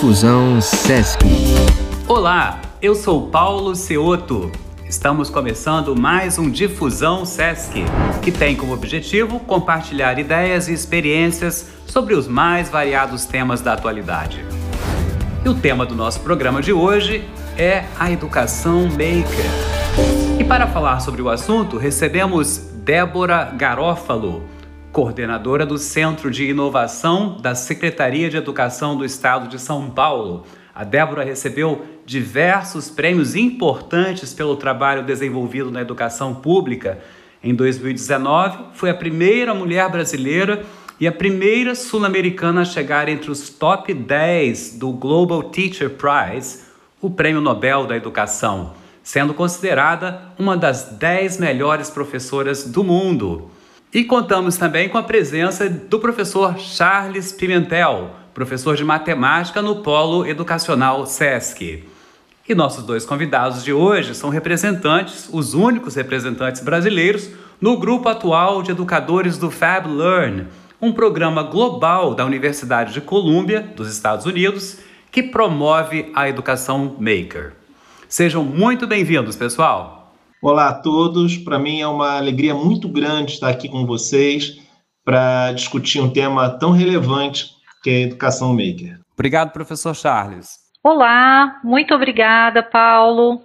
Difusão Sesc. Olá, eu sou Paulo Ceoto. Estamos começando mais um Difusão Sesc, que tem como objetivo compartilhar ideias e experiências sobre os mais variados temas da atualidade. E o tema do nosso programa de hoje é a educação maker. E para falar sobre o assunto, recebemos Débora Garófalo, coordenadora do Centro de Inovação da Secretaria de Educação do Estado de São Paulo. A Débora recebeu diversos prêmios importantes pelo trabalho desenvolvido na educação pública. Em 2019, foi a primeira mulher brasileira e a primeira sul-americana a chegar entre os top 10 do Global Teacher Prize, o Prêmio Nobel da Educação, sendo considerada uma das 10 melhores professoras do mundo. E contamos também com a presença do professor Charles Pimentel, professor de matemática no Polo Educacional SESC. E nossos dois convidados de hoje são representantes, os únicos representantes brasileiros, no grupo atual de educadores do Fab Learn, um programa global da Universidade de Colômbia, dos Estados Unidos, que promove a educação maker. Sejam muito bem-vindos, pessoal! Olá a todos, para mim é uma alegria muito grande estar aqui com vocês para discutir um tema tão relevante que é a educação maker. Obrigado, professor Charles. Olá, muito obrigada, Paulo.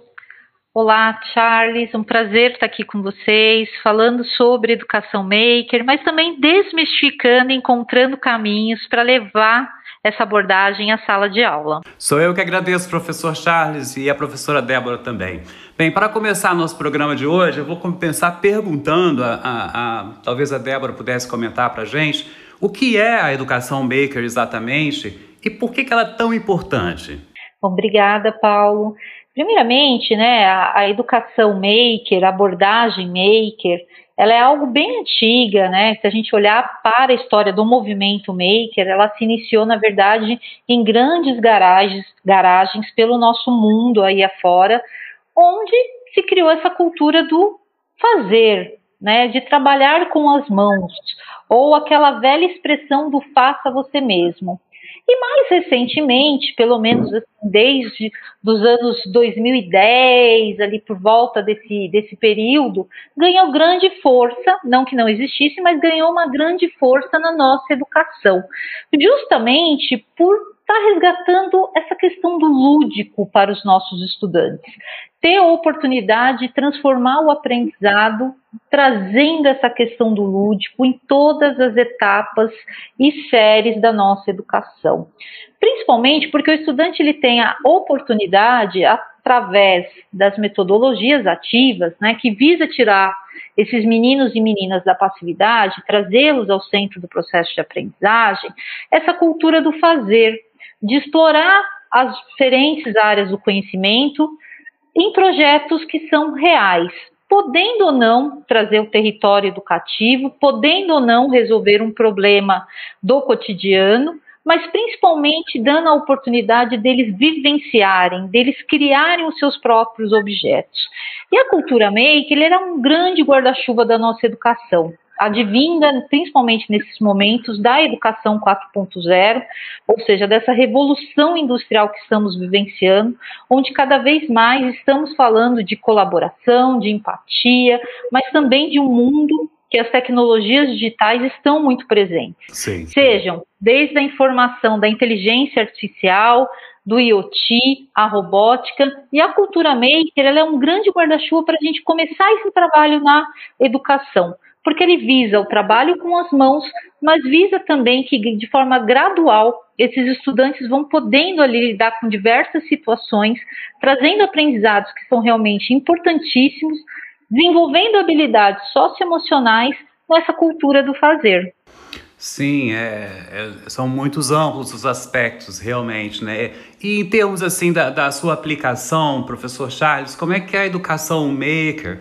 Olá, Charles, um prazer estar aqui com vocês, falando sobre educação maker, mas também desmistificando, encontrando caminhos para levar essa abordagem à sala de aula. Sou eu que agradeço, professor Charles, e a professora Débora também. Bem, para começar nosso programa de hoje, eu vou começar perguntando, a, a, a talvez a Débora pudesse comentar para a gente, o que é a educação maker exatamente e por que, que ela é tão importante? Obrigada, Paulo. Primeiramente, né, a, a educação maker, a abordagem maker, ela é algo bem antiga, né? Se a gente olhar para a história do movimento maker, ela se iniciou, na verdade, em grandes garagens, garagens pelo nosso mundo aí afora, onde se criou essa cultura do fazer, né? De trabalhar com as mãos, ou aquela velha expressão do faça você mesmo. E mais recentemente, pelo menos assim, desde os anos 2010, ali por volta desse, desse período, ganhou grande força, não que não existisse, mas ganhou uma grande força na nossa educação. Justamente por está resgatando essa questão do lúdico para os nossos estudantes. Ter a oportunidade de transformar o aprendizado, trazendo essa questão do lúdico em todas as etapas e séries da nossa educação. Principalmente porque o estudante ele tem a oportunidade, através das metodologias ativas, né, que visa tirar esses meninos e meninas da passividade, trazê-los ao centro do processo de aprendizagem, essa cultura do fazer, de explorar as diferentes áreas do conhecimento em projetos que são reais, podendo ou não trazer o território educativo, podendo ou não resolver um problema do cotidiano, mas principalmente dando a oportunidade deles vivenciarem, deles criarem os seus próprios objetos. E a cultura make ele era um grande guarda-chuva da nossa educação advinda, principalmente nesses momentos, da educação 4.0, ou seja, dessa revolução industrial que estamos vivenciando, onde cada vez mais estamos falando de colaboração, de empatia, mas também de um mundo que as tecnologias digitais estão muito presentes. Sim. Sejam desde a informação da inteligência artificial, do IoT, a robótica e a cultura maker, ela é um grande guarda-chuva para a gente começar esse trabalho na educação porque ele visa o trabalho com as mãos, mas visa também que de forma gradual esses estudantes vão podendo ali lidar com diversas situações, trazendo aprendizados que são realmente importantíssimos, desenvolvendo habilidades socioemocionais nessa cultura do fazer. Sim, é, é, são muitos amplos os aspectos, realmente, né? E em termos, assim, da, da sua aplicação, professor Charles, como é que é a educação maker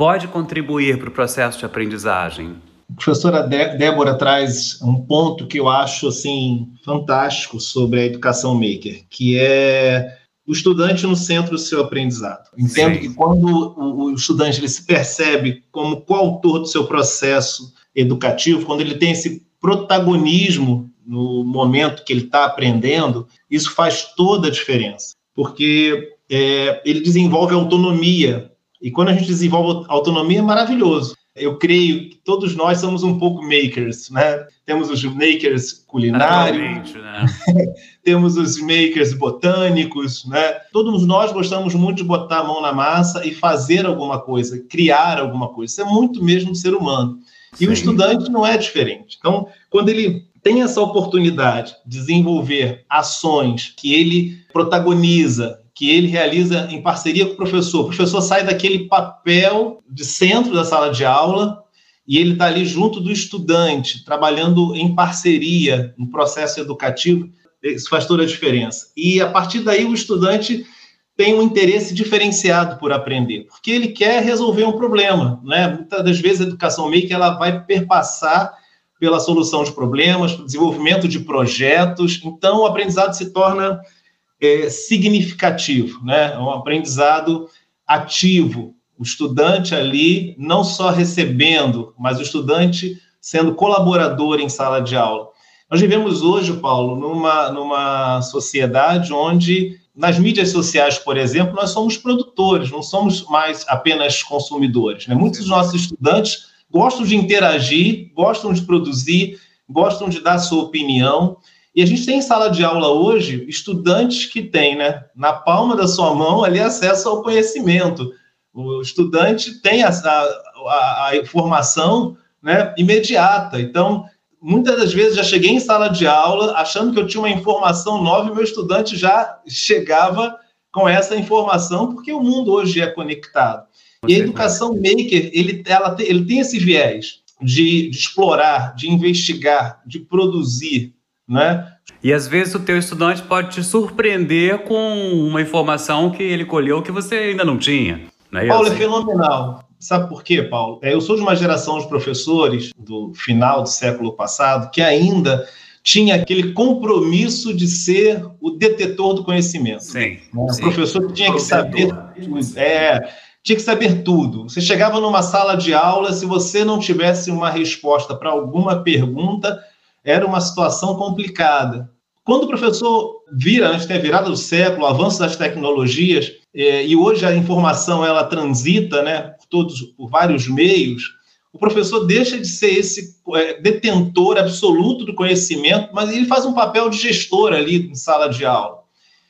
pode contribuir para o processo de aprendizagem? A professora Débora traz um ponto que eu acho assim fantástico sobre a educação maker, que é o estudante no centro do seu aprendizado. Entendo Sim. que quando o estudante ele se percebe como coautor do seu processo educativo, quando ele tem esse protagonismo no momento que ele está aprendendo, isso faz toda a diferença, porque é, ele desenvolve autonomia. E quando a gente desenvolve autonomia, é maravilhoso. Eu creio que todos nós somos um pouco makers, né? Temos os makers culinários, né? temos os makers botânicos, né? Todos nós gostamos muito de botar a mão na massa e fazer alguma coisa, criar alguma coisa. Isso é muito mesmo ser humano. E Sim. o estudante não é diferente. Então, quando ele tem essa oportunidade de desenvolver ações que ele protagoniza, que ele realiza em parceria com o professor. O professor sai daquele papel de centro da sala de aula e ele está ali junto do estudante, trabalhando em parceria no processo educativo. Isso faz toda a diferença. E a partir daí o estudante tem um interesse diferenciado por aprender, porque ele quer resolver um problema, né? Muitas das vezes a educação maker ela vai perpassar pela solução de problemas, desenvolvimento de projetos. Então o aprendizado se torna é, significativo, né? É um aprendizado ativo. O estudante ali não só recebendo, mas o estudante sendo colaborador em sala de aula. Nós vivemos hoje, Paulo, numa, numa sociedade onde, nas mídias sociais, por exemplo, nós somos produtores, não somos mais apenas consumidores. Né? Muitos dos nossos estudantes gostam de interagir, gostam de produzir, gostam de dar sua opinião. E a gente tem em sala de aula hoje estudantes que têm, né, na palma da sua mão ali acesso ao conhecimento. O estudante tem a, a, a informação né, imediata. Então, muitas das vezes já cheguei em sala de aula achando que eu tinha uma informação nova e meu estudante já chegava com essa informação, porque o mundo hoje é conectado. e a educação maker, ele, ela, ele tem esse viés de, de explorar, de investigar, de produzir, né? E às vezes o teu estudante pode te surpreender com uma informação que ele colheu que você ainda não tinha. Não é Paulo, é fenomenal. Sabe por quê, Paulo? É, eu sou de uma geração de professores do final do século passado que ainda tinha aquele compromisso de ser o detetor do conhecimento. Sim. Né? O sim. professor tinha que saber tudo. É, tinha que saber tudo. Você chegava numa sala de aula, se você não tivesse uma resposta para alguma pergunta, era uma situação complicada. Quando o professor vira, antes da virada do século, o avanço das tecnologias, é, e hoje a informação ela transita né, por, todos, por vários meios, o professor deixa de ser esse é, detentor absoluto do conhecimento, mas ele faz um papel de gestor ali em sala de aula.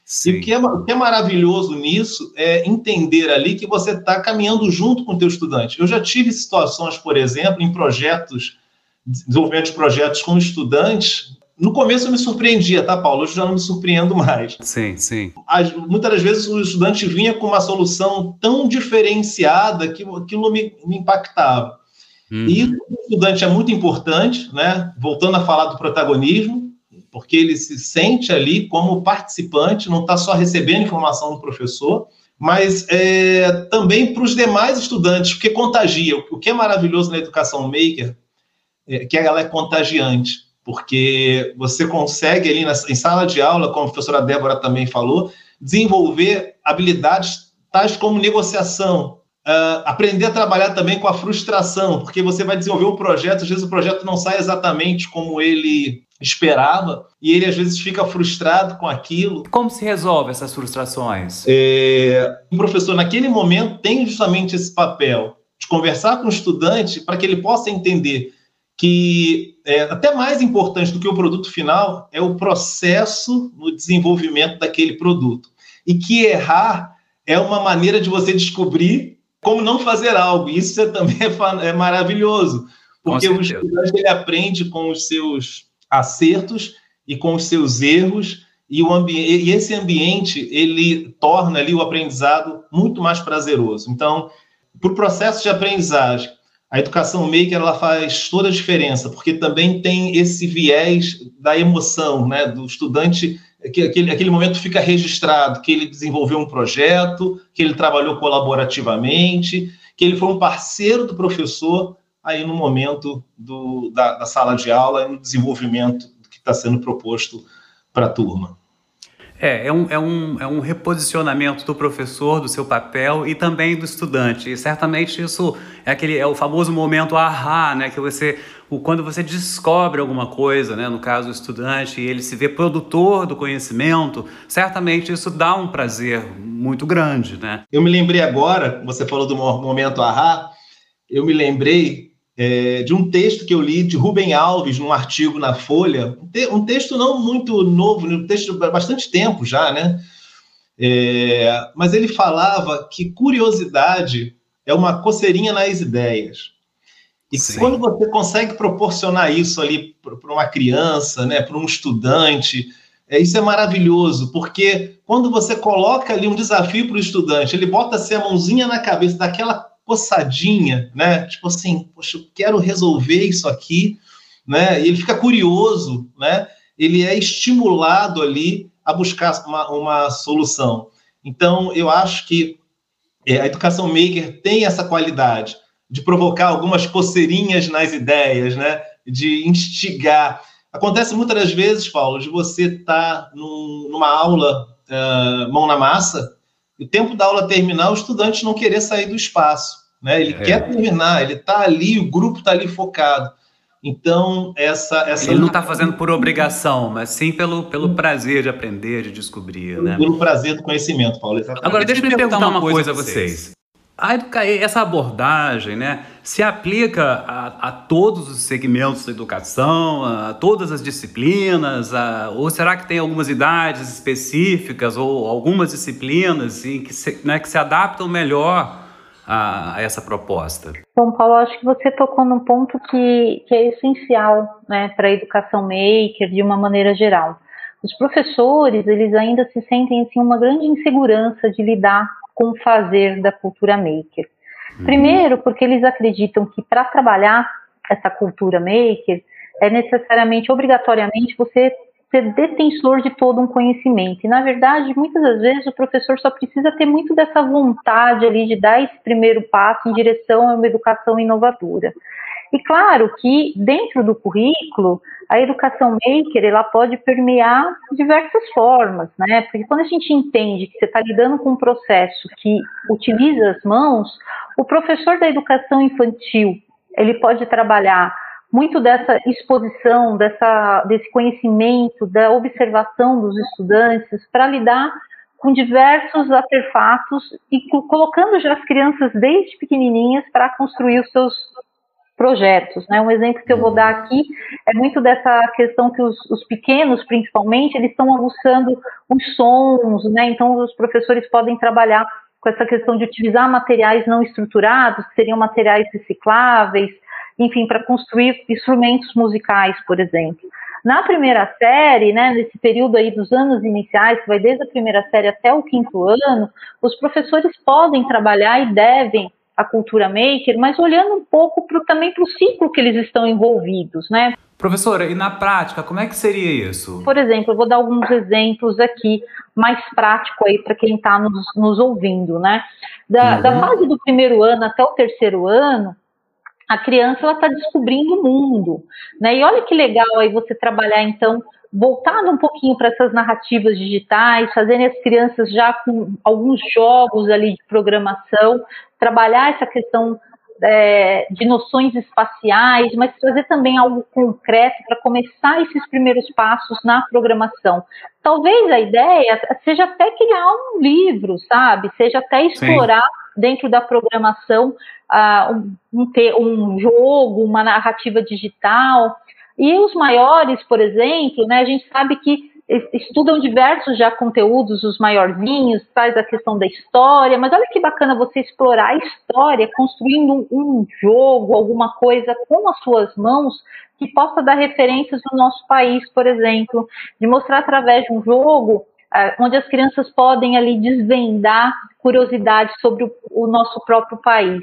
Sim. E o que, é, o que é maravilhoso nisso é entender ali que você está caminhando junto com o teu estudante. Eu já tive situações, por exemplo, em projetos desenvolvimento de projetos com estudantes, no começo eu me surpreendia, tá, Paulo? Hoje já não me surpreendo mais. Sim, sim. As, muitas das vezes o estudante vinha com uma solução tão diferenciada que aquilo me, me impactava. Uhum. E o estudante é muito importante, né? Voltando a falar do protagonismo, porque ele se sente ali como participante, não está só recebendo informação do professor, mas é, também para os demais estudantes, porque contagia. O que é maravilhoso na educação maker que ela é contagiante, porque você consegue ali na, em sala de aula, como a professora Débora também falou, desenvolver habilidades tais como negociação, uh, aprender a trabalhar também com a frustração, porque você vai desenvolver um projeto, às vezes o projeto não sai exatamente como ele esperava e ele às vezes fica frustrado com aquilo. Como se resolve essas frustrações? É, o professor naquele momento tem justamente esse papel de conversar com o estudante para que ele possa entender que é até mais importante do que o produto final é o processo no desenvolvimento daquele produto. E que errar é uma maneira de você descobrir como não fazer algo. Isso é, também é, é maravilhoso, porque o estudante ele aprende com os seus acertos e com os seus erros e, o e esse ambiente ele torna ali o aprendizado muito mais prazeroso. Então, para o processo de aprendizagem, a educação maker ela faz toda a diferença, porque também tem esse viés da emoção, né, do estudante, que aquele, aquele momento fica registrado, que ele desenvolveu um projeto, que ele trabalhou colaborativamente, que ele foi um parceiro do professor aí no momento do, da, da sala de aula e no desenvolvimento que está sendo proposto para a turma. É, é um, é, um, é um reposicionamento do professor, do seu papel e também do estudante. E certamente isso é aquele é o famoso momento ahá, né? Que você, o, quando você descobre alguma coisa, né? No caso o estudante, e ele se vê produtor do conhecimento, certamente isso dá um prazer muito grande, né? Eu me lembrei agora, você falou do momento ahá, eu me lembrei é, de um texto que eu li de Rubem Alves, num artigo na Folha, um texto não muito novo, um texto de bastante tempo já, né? É, mas ele falava que curiosidade é uma coceirinha nas ideias. E Sim. quando você consegue proporcionar isso ali para uma criança, né, para um estudante, é, isso é maravilhoso, porque quando você coloca ali um desafio para o estudante, ele bota assim a mãozinha na cabeça daquela coçadinha, né? Tipo assim, poxa, eu quero resolver isso aqui, né? E ele fica curioso, né? Ele é estimulado ali a buscar uma, uma solução. Então, eu acho que é, a educação maker tem essa qualidade de provocar algumas coceirinhas nas ideias, né? De instigar. Acontece muitas das vezes, Paulo, de você estar tá num, numa aula uh, mão na massa, e o tempo da aula terminar, o estudante não querer sair do espaço. Né? Ele é. quer terminar, ele está ali, o grupo está ali focado. Então, essa. essa ele não está fazendo por obrigação, mas sim pelo, pelo prazer de aprender, de descobrir. Né? Pelo prazer do conhecimento, Paulo. Exatamente. Agora, deixa eu me perguntar uma coisa a vocês. A educa... Essa abordagem né, se aplica a, a, todos os segmentos da educação, a todas as disciplinas, a... ou será que tem algumas idades específicas ou algumas disciplinas em que se, né, que se adaptam melhor a, a essa proposta? Bom, Paulo, acho que você tocou num ponto que, que é essencial né, para a educação maker de uma maneira geral. Os professores, eles ainda se sentem assim, uma grande insegurança de lidar com o fazer da cultura maker. Uhum. Primeiro, porque eles acreditam que para trabalhar essa cultura maker, é necessariamente, obrigatoriamente, você ser detensor de todo um conhecimento. E, na verdade, muitas das vezes o professor só precisa ter muito dessa vontade ali de dar esse primeiro passo em direção a uma educação inovadora. E claro que dentro do currículo, a educação maker ela pode permear diversas formas, né? Porque quando a gente entende que você está lidando com um processo que utiliza as mãos, o professor da educação infantil ele pode trabalhar muito dessa exposição, dessa, desse conhecimento, da observação dos estudantes para lidar com diversos artefatos e colocando já as crianças desde pequenininhas para construir os seus projetos. Né? Um exemplo que eu vou dar aqui é muito dessa questão que os, os pequenos, principalmente, eles estão aguçando os sons, né? então os professores podem trabalhar com essa questão de utilizar materiais não estruturados, que seriam materiais recicláveis, enfim, para construir instrumentos musicais, por exemplo. Na primeira série, né, nesse período aí dos anos iniciais, que vai desde a primeira série até o quinto ano, os professores podem trabalhar e devem a cultura maker, mas olhando um pouco pro, também para o ciclo que eles estão envolvidos, né? Professora, e na prática, como é que seria isso? Por exemplo, eu vou dar alguns exemplos aqui mais prático aí para quem está nos, nos, ouvindo, né? Da, uhum. da fase do primeiro ano até o terceiro ano, a criança ela está descobrindo o mundo, né? E olha que legal aí você trabalhar então voltado um pouquinho para essas narrativas digitais, fazendo as crianças já com alguns jogos ali de programação, trabalhar essa questão é, de noções espaciais, mas trazer também algo concreto para começar esses primeiros passos na programação. Talvez a ideia seja até criar um livro, sabe? Seja até explorar Sim dentro da programação uh, um, um, jogo, uma narrativa digital. E os maiores, por exemplo, né, a gente sabe que estudam diversos já conteúdos, os maiorzinhos, traz a questão da história, mas olha que bacana você explorar a história construindo um jogo, alguma coisa com as suas mãos que possa dar referências do nosso país, por exemplo, de mostrar através de um jogo onde as crianças podem ali desvendar curiosidades sobre o, o nosso próprio país.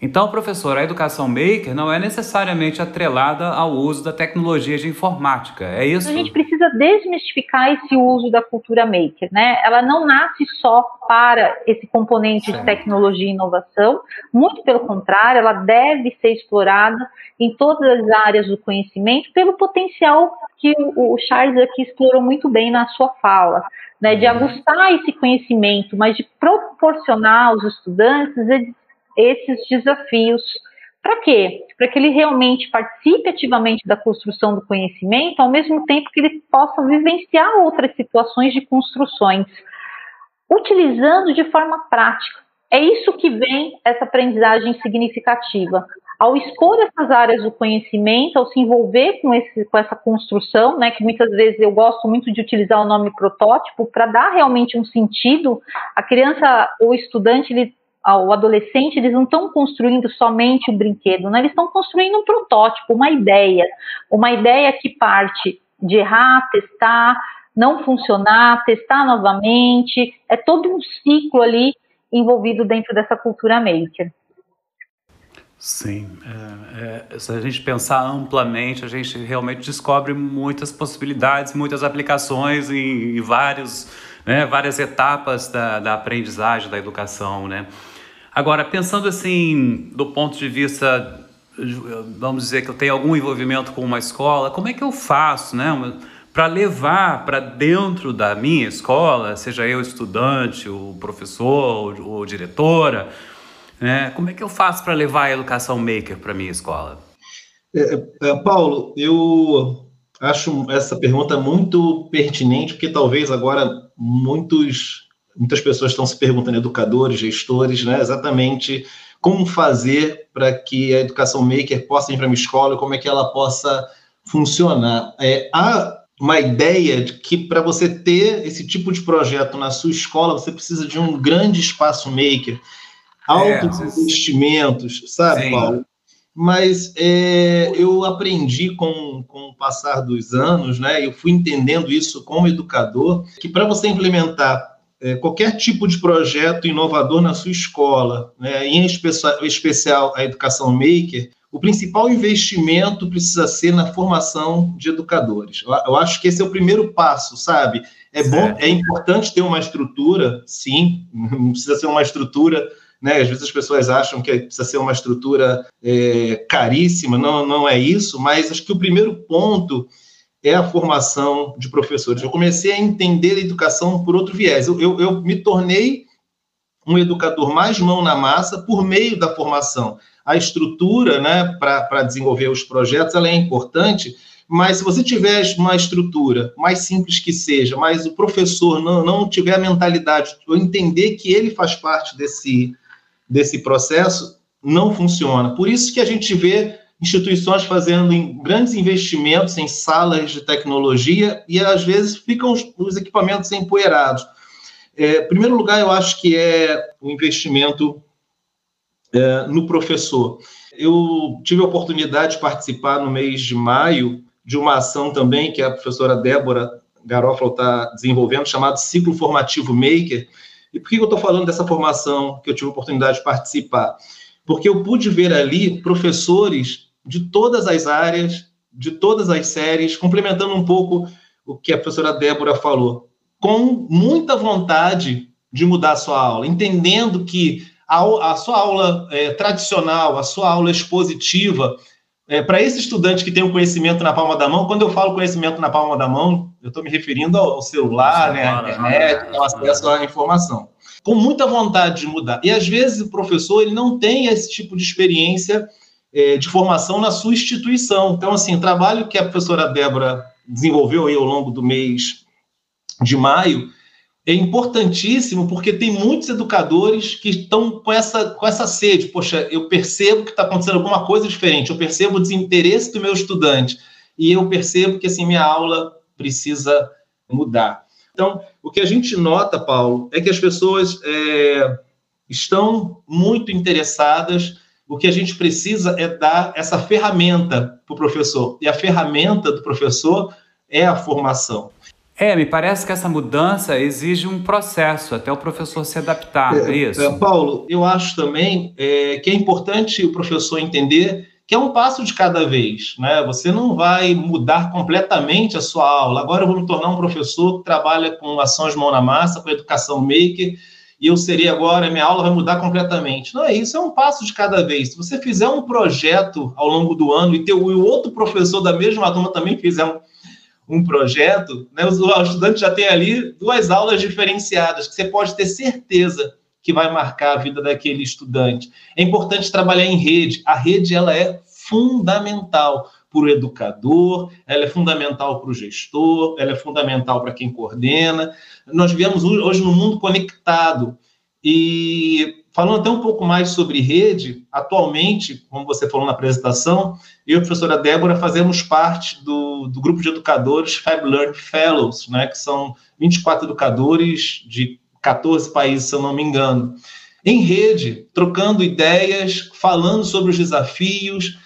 Então, professor, a educação maker não é necessariamente atrelada ao uso da tecnologia de informática, é isso? A gente precisa desmistificar esse uso da cultura maker, né? Ela não nasce só para esse componente de tecnologia e inovação, muito pelo contrário, ela deve ser explorada em todas as áreas do conhecimento pelo potencial que o Charles aqui explorou muito bem na sua fala, né? De uhum. aguçar esse conhecimento, mas de proporcionar aos estudantes esses desafios. Para quê? Para que ele realmente participe ativamente da construção do conhecimento, ao mesmo tempo que ele possa vivenciar outras situações de construções, utilizando de forma prática. É isso que vem essa aprendizagem significativa. Ao expor essas áreas do conhecimento, ao se envolver com, esse, com essa construção, né, que muitas vezes eu gosto muito de utilizar o nome protótipo para dar realmente um sentido, a criança ou estudante ele o adolescente, eles não estão construindo somente o brinquedo, né? eles estão construindo um protótipo, uma ideia, uma ideia que parte de errar, testar, não funcionar, testar novamente, é todo um ciclo ali envolvido dentro dessa cultura maker. Sim, é, é, se a gente pensar amplamente, a gente realmente descobre muitas possibilidades, muitas aplicações em, em vários, né, várias etapas da, da aprendizagem, da educação, né? Agora, pensando assim, do ponto de vista, vamos dizer que eu tenho algum envolvimento com uma escola, como é que eu faço, né? Para levar para dentro da minha escola, seja eu estudante, o professor, ou, diretora, né? Como é que eu faço para levar a educação maker para minha escola? É, é, Paulo, eu acho essa pergunta muito pertinente, porque talvez agora muitos muitas pessoas estão se perguntando, educadores, gestores, né, exatamente como fazer para que a educação maker possa ir para uma escola como é que ela possa funcionar. É, há uma ideia de que para você ter esse tipo de projeto na sua escola, você precisa de um grande espaço maker, altos é, investimentos, sabe, Sim. Paulo? Mas é, eu aprendi com, com o passar dos anos, né? Eu fui entendendo isso como educador, que para você implementar é, qualquer tipo de projeto inovador na sua escola, né, em especial, a educação maker, o principal investimento precisa ser na formação de educadores. Eu, eu acho que esse é o primeiro passo, sabe? É bom, é importante ter uma estrutura, sim, não precisa ser uma estrutura né? Às vezes as pessoas acham que precisa ser uma estrutura é, caríssima, não, não é isso, mas acho que o primeiro ponto é a formação de professores. Eu comecei a entender a educação por outro viés. Eu, eu, eu me tornei um educador mais mão na massa por meio da formação. A estrutura, né, para desenvolver os projetos, ela é importante, mas se você tiver uma estrutura, mais simples que seja, mas o professor não, não tiver a mentalidade, ou entender que ele faz parte desse, desse processo, não funciona. Por isso que a gente vê instituições fazendo grandes investimentos em salas de tecnologia e às vezes ficam os, os equipamentos empoeirados. É, em primeiro lugar, eu acho que é o investimento é, no professor. Eu tive a oportunidade de participar no mês de maio de uma ação também que a professora Débora Garofalo está desenvolvendo, chamado Ciclo Formativo Maker. E por que eu estou falando dessa formação que eu tive a oportunidade de participar? Porque eu pude ver ali professores de todas as áreas, de todas as séries, complementando um pouco o que a professora Débora falou, com muita vontade de mudar a sua aula, entendendo que a, a sua aula é, tradicional, a sua aula expositiva, é, para esse estudante que tem o conhecimento na palma da mão, quando eu falo conhecimento na palma da mão, eu estou me referindo ao, celular, né, à internet, ao acesso à informação. Com muita vontade de mudar. E às vezes o professor ele não tem esse tipo de experiência é, de formação na sua instituição. Então, assim, o trabalho que a professora Débora desenvolveu aí ao longo do mês de maio é importantíssimo porque tem muitos educadores que estão com essa, com essa sede. Poxa, eu percebo que está acontecendo alguma coisa diferente, eu percebo o desinteresse do meu estudante e eu percebo que assim minha aula precisa mudar. Então, o que a gente nota, Paulo, é que as pessoas é, estão muito interessadas o que a gente precisa é dar essa ferramenta para o professor. E a ferramenta do professor é a formação. É, me parece que essa mudança exige um processo até o professor se adaptar, é, é isso? É, Paulo, eu acho também é, que é importante o professor entender que é um passo de cada vez, né? Você não vai mudar completamente a sua aula. Agora eu vou me tornar um professor que trabalha com ações mão na massa, com educação maker, e eu seria agora, minha aula vai mudar completamente. Não é isso, é um passo de cada vez. Se você fizer um projeto ao longo do ano e, ter, o outro professor da mesma turma também fizer um, um projeto, né, o estudante já tem ali duas aulas diferenciadas, que você pode ter certeza que vai marcar a vida daquele estudante. É importante trabalhar em rede. A rede ela é fundamental para o educador, ela é fundamental para o gestor, ela é fundamental para quem coordena. Nós vivemos hoje no mundo conectado e falando até um pouco mais sobre rede, atualmente, como você falou na apresentação, eu e a professora Débora fazemos parte do, do grupo de educadores Fab Learn Fellows, né, que são 24 educadores de 14 países, se eu não me engano, em rede, trocando ideias, falando sobre os desafios,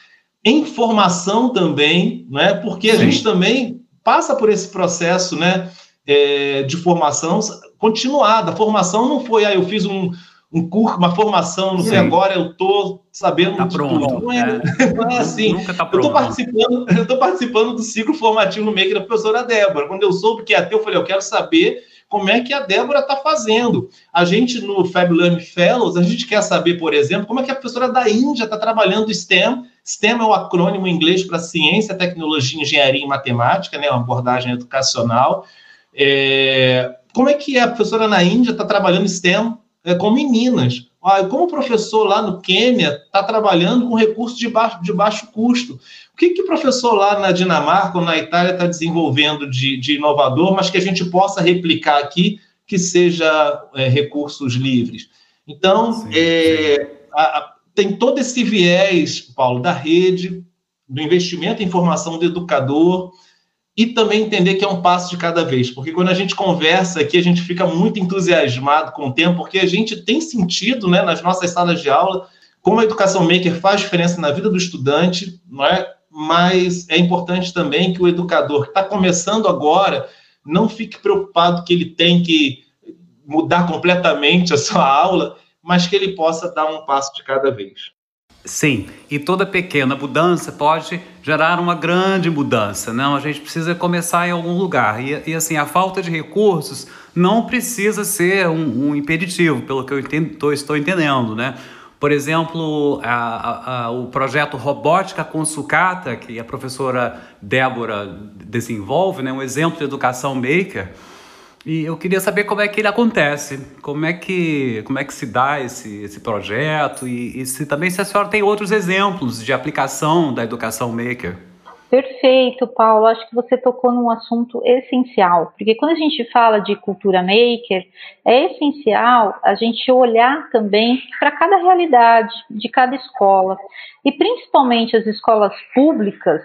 em formação também, né? Porque a gente também passa por esse processo, né? É, de formação continuada. A formação não foi, ah, eu fiz um, um curso, uma formação, não sei, agora eu estou sabendo tá pronto, tudo. Não é, é. não é assim. Nunca tá pronto. Eu estou participando, eu participando do ciclo formativo no Maker da professora Débora. Quando eu soube que ia ter, eu falei, eu quero saber como é que a Débora está fazendo. A gente, no Fab Fellows, a gente quer saber, por exemplo, como é que a professora da Índia está trabalhando STEM. STEM é o acrônimo em inglês para Ciência, Tecnologia, Engenharia e Matemática, né, uma abordagem educacional. É, como é que a professora na Índia está trabalhando STEM é, com meninas? Ah, como o professor lá no Quênia está trabalhando com recursos de baixo, de baixo custo? O que, que o professor lá na Dinamarca ou na Itália está desenvolvendo de, de, inovador, mas que a gente possa replicar aqui, que seja é, recursos livres? Então, sim, é, sim. A, a, tem todo esse viés, Paulo, da rede, do investimento em formação do educador, e também entender que é um passo de cada vez, porque quando a gente conversa aqui, a gente fica muito entusiasmado com o tempo, porque a gente tem sentido né, nas nossas salas de aula como a educação maker faz diferença na vida do estudante, não é? Mas é importante também que o educador que está começando agora não fique preocupado que ele tem que mudar completamente a sua aula, mas que ele possa dar um passo de cada vez. Sim, e toda pequena mudança pode gerar uma grande mudança, não? A gente precisa começar em algum lugar. E, e assim, a falta de recursos não precisa ser um, um impeditivo, pelo que eu entendo, tô, estou entendendo, né? Por exemplo, a, a, a, o projeto Robótica com Sucata, que a professora Débora desenvolve, né, um exemplo de educação maker. E eu queria saber como é que ele acontece, como é que, como é que se dá esse, esse projeto e, e se também se a senhora tem outros exemplos de aplicação da educação maker. Perfeito, Paulo. Acho que você tocou num assunto essencial, porque quando a gente fala de cultura maker, é essencial a gente olhar também para cada realidade de cada escola. E principalmente as escolas públicas,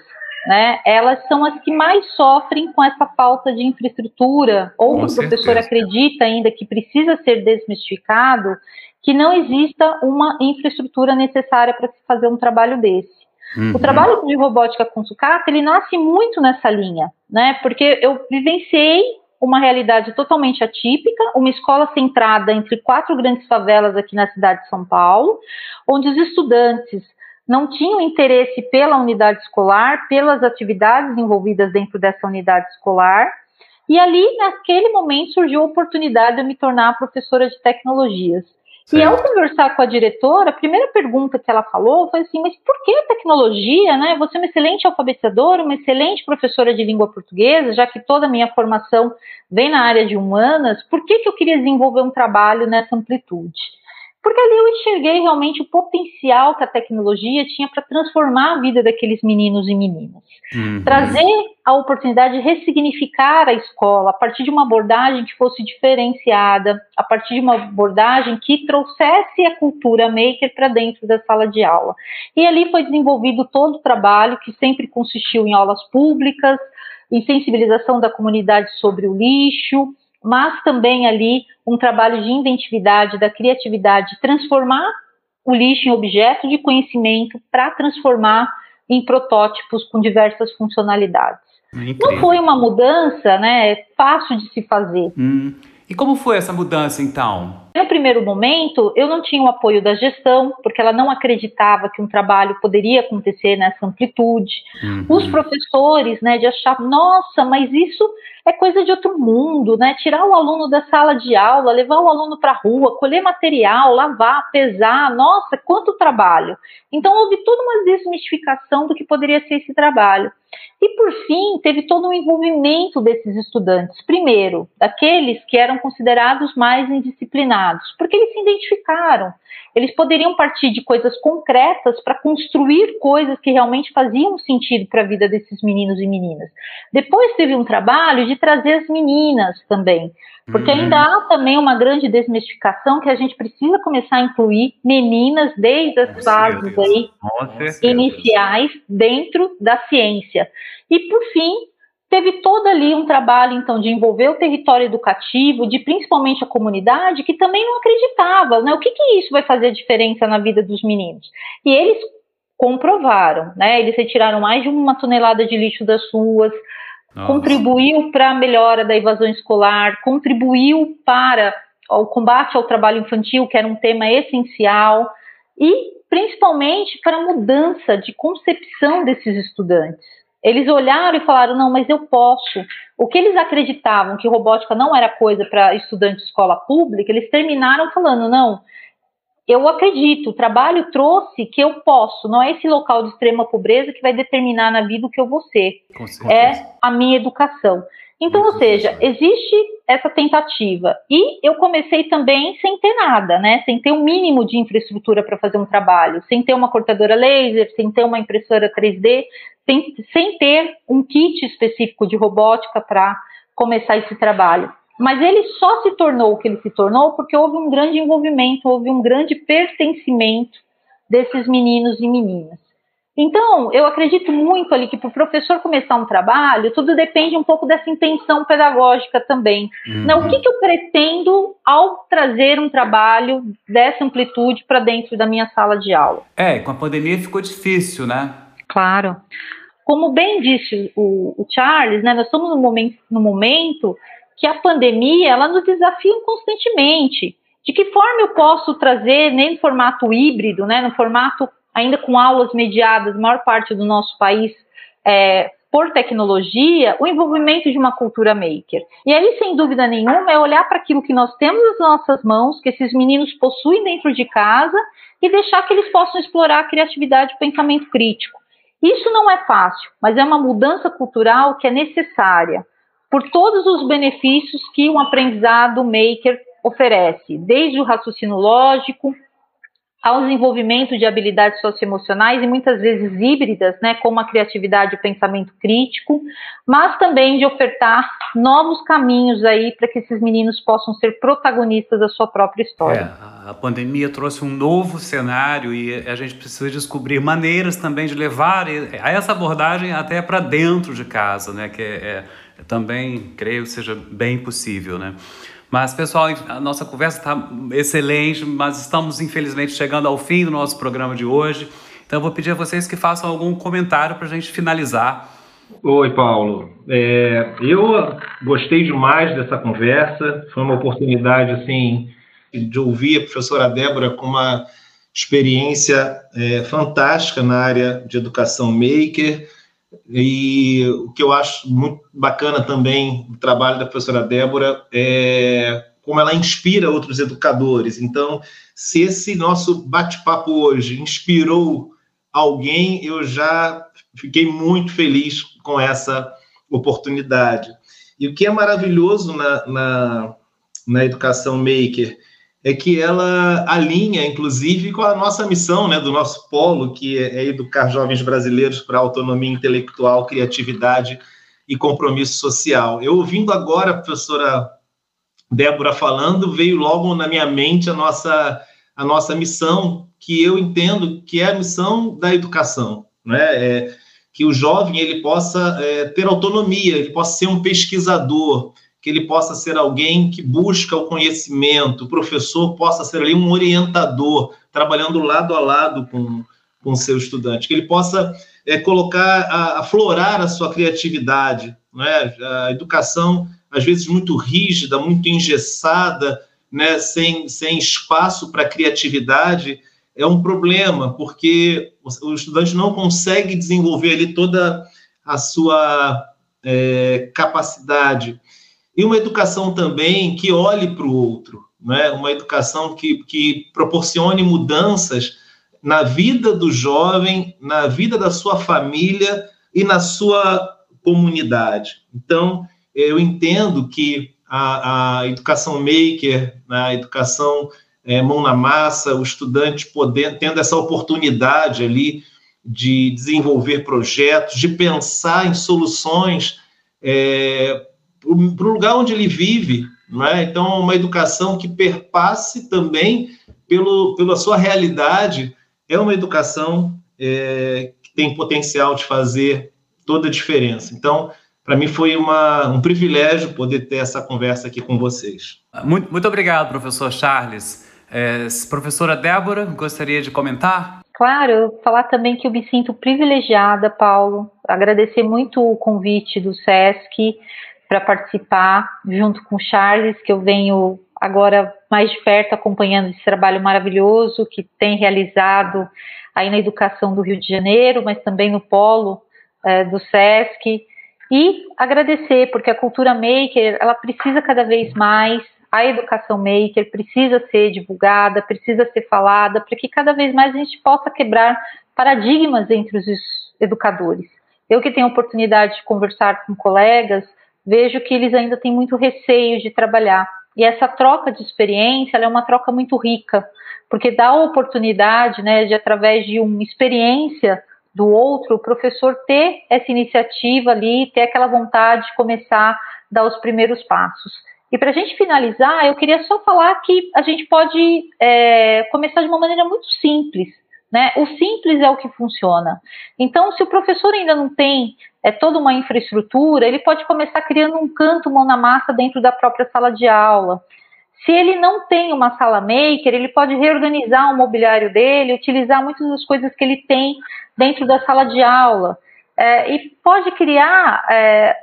né, elas são as que mais sofrem com essa falta de infraestrutura, ou com o professor acredita ainda que precisa ser desmistificado, que não exista uma infraestrutura necessária para se fazer um trabalho desse. Uhum. O trabalho de robótica com sucata, ele nasce muito nessa linha, né? Porque eu vivenciei uma realidade totalmente atípica, uma escola centrada entre quatro grandes favelas aqui na cidade de São Paulo, onde os estudantes não tinham interesse pela unidade escolar, pelas atividades envolvidas dentro dessa unidade escolar, e ali, naquele momento, surgiu a oportunidade de eu me tornar professora de tecnologias. Certo. E ao conversar com a diretora, a primeira pergunta que ela falou foi assim: mas por que a tecnologia, né? Você é uma excelente alfabetizadora, uma excelente professora de língua portuguesa, já que toda a minha formação vem na área de humanas, por que, que eu queria desenvolver um trabalho nessa amplitude? Porque ali eu enxerguei realmente o potencial que a tecnologia tinha para transformar a vida daqueles meninos e meninas. Uhum. Trazer a oportunidade de ressignificar a escola a partir de uma abordagem que fosse diferenciada, a partir de uma abordagem que trouxesse a cultura maker para dentro da sala de aula. E ali foi desenvolvido todo o trabalho que sempre consistiu em aulas públicas, em sensibilização da comunidade sobre o lixo, mas também ali um trabalho de inventividade, da criatividade, transformar o lixo em objeto de conhecimento para transformar em protótipos com diversas funcionalidades. Incrível. Não foi uma mudança né, fácil de se fazer. Hum. E como foi essa mudança então? No primeiro momento, eu não tinha o apoio da gestão, porque ela não acreditava que um trabalho poderia acontecer nessa amplitude. Uhum. Os professores, né, de achar, nossa, mas isso é coisa de outro mundo, né? Tirar o aluno da sala de aula, levar o aluno para a rua, colher material, lavar, pesar, nossa, quanto trabalho. Então houve toda uma desmistificação do que poderia ser esse trabalho. E por fim, teve todo um envolvimento desses estudantes. Primeiro, daqueles que eram considerados mais indisciplinados, porque eles se identificaram. Eles poderiam partir de coisas concretas para construir coisas que realmente faziam sentido para a vida desses meninos e meninas. Depois teve um trabalho de trazer as meninas também, porque uhum. ainda há também uma grande desmistificação que a gente precisa começar a incluir meninas desde as fases aí iniciais dentro da ciência. E por fim, teve todo ali um trabalho então de envolver o território educativo, de principalmente a comunidade que também não acreditava, né? O que que isso vai fazer diferença na vida dos meninos? E eles comprovaram, né? Eles retiraram mais de uma tonelada de lixo das ruas, Nossa. contribuiu para a melhora da evasão escolar, contribuiu para o combate ao trabalho infantil, que era um tema essencial, e principalmente para a mudança de concepção desses estudantes. Eles olharam e falaram: não, mas eu posso. O que eles acreditavam que robótica não era coisa para estudante de escola pública, eles terminaram falando: não, eu acredito, o trabalho trouxe que eu posso, não é esse local de extrema pobreza que vai determinar na vida o que eu vou ser, é a minha educação. Então, ou seja, existe essa tentativa. E eu comecei também sem ter nada, né? Sem ter o um mínimo de infraestrutura para fazer um trabalho, sem ter uma cortadora laser, sem ter uma impressora 3D, sem, sem ter um kit específico de robótica para começar esse trabalho. Mas ele só se tornou o que ele se tornou porque houve um grande envolvimento, houve um grande pertencimento desses meninos e meninas. Então, eu acredito muito ali que para o professor começar um trabalho, tudo depende um pouco dessa intenção pedagógica também. Uhum. Né? O que, que eu pretendo ao trazer um trabalho dessa amplitude para dentro da minha sala de aula? É, com a pandemia ficou difícil, né? Claro. Como bem disse o, o Charles, né, nós estamos no momento, no momento que a pandemia ela nos desafia constantemente. De que forma eu posso trazer, nem no formato híbrido, né, no formato ainda com aulas mediadas, maior parte do nosso país, é, por tecnologia, o envolvimento de uma cultura maker. E aí, sem dúvida nenhuma, é olhar para aquilo que nós temos nas nossas mãos, que esses meninos possuem dentro de casa, e deixar que eles possam explorar a criatividade e o pensamento crítico. Isso não é fácil, mas é uma mudança cultural que é necessária por todos os benefícios que um aprendizado maker oferece, desde o raciocínio lógico, ao desenvolvimento de habilidades socioemocionais e muitas vezes híbridas, né, como a criatividade e o pensamento crítico, mas também de ofertar novos caminhos aí para que esses meninos possam ser protagonistas da sua própria história. É, a pandemia trouxe um novo cenário e a gente precisa descobrir maneiras também de levar essa abordagem até para dentro de casa, né, que é, é, também creio seja bem possível, né. Mas, pessoal, a nossa conversa está excelente, mas estamos infelizmente chegando ao fim do nosso programa de hoje. Então, eu vou pedir a vocês que façam algum comentário para a gente finalizar. Oi, Paulo. É, eu gostei demais dessa conversa. Foi uma oportunidade, assim, de ouvir a professora Débora com uma experiência é, fantástica na área de educação maker e o que eu acho muito bacana também do trabalho da professora Débora é como ela inspira outros educadores. Então, se esse nosso bate-papo hoje inspirou alguém, eu já fiquei muito feliz com essa oportunidade. E o que é maravilhoso na, na, na educação maker é que ela alinha, inclusive, com a nossa missão, né, do nosso polo, que é, é educar jovens brasileiros para autonomia intelectual, criatividade e compromisso social. Eu ouvindo agora a professora Débora falando, veio logo na minha mente a nossa, a nossa missão, que eu entendo que é a missão da educação, né? É, que o jovem ele possa é, ter autonomia, ele possa ser um pesquisador, que ele possa ser alguém que busca o conhecimento, o professor possa ser ali um orientador, trabalhando lado a lado com, com seu estudante, que ele possa é, colocar, a, aflorar a sua criatividade. Né? A educação, às vezes, muito rígida, muito engessada, né? sem, sem espaço para criatividade, é um problema, porque o, o estudante não consegue desenvolver ali toda a sua é, capacidade. E uma educação também que olhe para o outro, né? uma educação que, que proporcione mudanças na vida do jovem, na vida da sua família e na sua comunidade. Então, eu entendo que a, a educação maker, né, a educação é, mão na massa, o estudante podendo, tendo essa oportunidade ali de desenvolver projetos, de pensar em soluções é, para o lugar onde ele vive. Não é? Então, uma educação que perpasse também pelo, pela sua realidade é uma educação é, que tem potencial de fazer toda a diferença. Então, para mim foi uma, um privilégio poder ter essa conversa aqui com vocês. Muito, muito obrigado, professor Charles. É, professora Débora, gostaria de comentar? Claro, falar também que eu me sinto privilegiada, Paulo, agradecer muito o convite do SESC para participar, junto com o Charles, que eu venho agora mais de perto acompanhando esse trabalho maravilhoso que tem realizado aí na educação do Rio de Janeiro, mas também no polo é, do SESC. E agradecer, porque a cultura maker ela precisa cada vez mais, a educação maker precisa ser divulgada, precisa ser falada, para que cada vez mais a gente possa quebrar paradigmas entre os educadores. Eu que tenho a oportunidade de conversar com colegas, vejo que eles ainda têm muito receio de trabalhar. E essa troca de experiência é uma troca muito rica, porque dá a oportunidade, né, de através de uma experiência do outro, o professor ter essa iniciativa ali, ter aquela vontade de começar a dar os primeiros passos. E para a gente finalizar, eu queria só falar que a gente pode é, começar de uma maneira muito simples. Né? O simples é o que funciona. Então, se o professor ainda não tem é, toda uma infraestrutura, ele pode começar criando um canto mão na massa dentro da própria sala de aula. Se ele não tem uma sala maker, ele pode reorganizar o mobiliário dele, utilizar muitas das coisas que ele tem dentro da sala de aula. É, e pode criar é,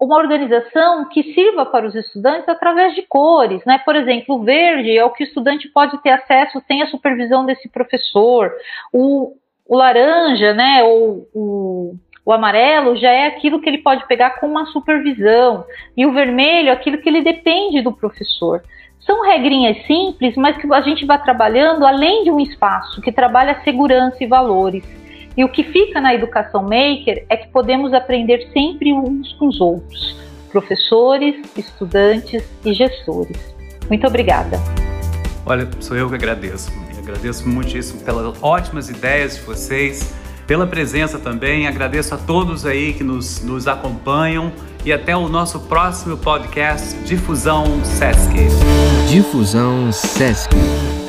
uma organização que sirva para os estudantes através de cores, né? Por exemplo, o verde é o que o estudante pode ter acesso sem a supervisão desse professor. O, o laranja, né? Ou o, o amarelo já é aquilo que ele pode pegar com uma supervisão. E o vermelho, aquilo que ele depende do professor. São regrinhas simples, mas que a gente vai trabalhando além de um espaço que trabalha segurança e valores. E o que fica na educação maker é que podemos aprender sempre uns com os outros, professores, estudantes e gestores. Muito obrigada. Olha, sou eu que agradeço. Agradeço muitíssimo pelas ótimas ideias de vocês, pela presença também. Agradeço a todos aí que nos, nos acompanham e até o nosso próximo podcast Difusão Sesc. Difusão Sesc.